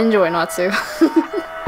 enjoy Natsu.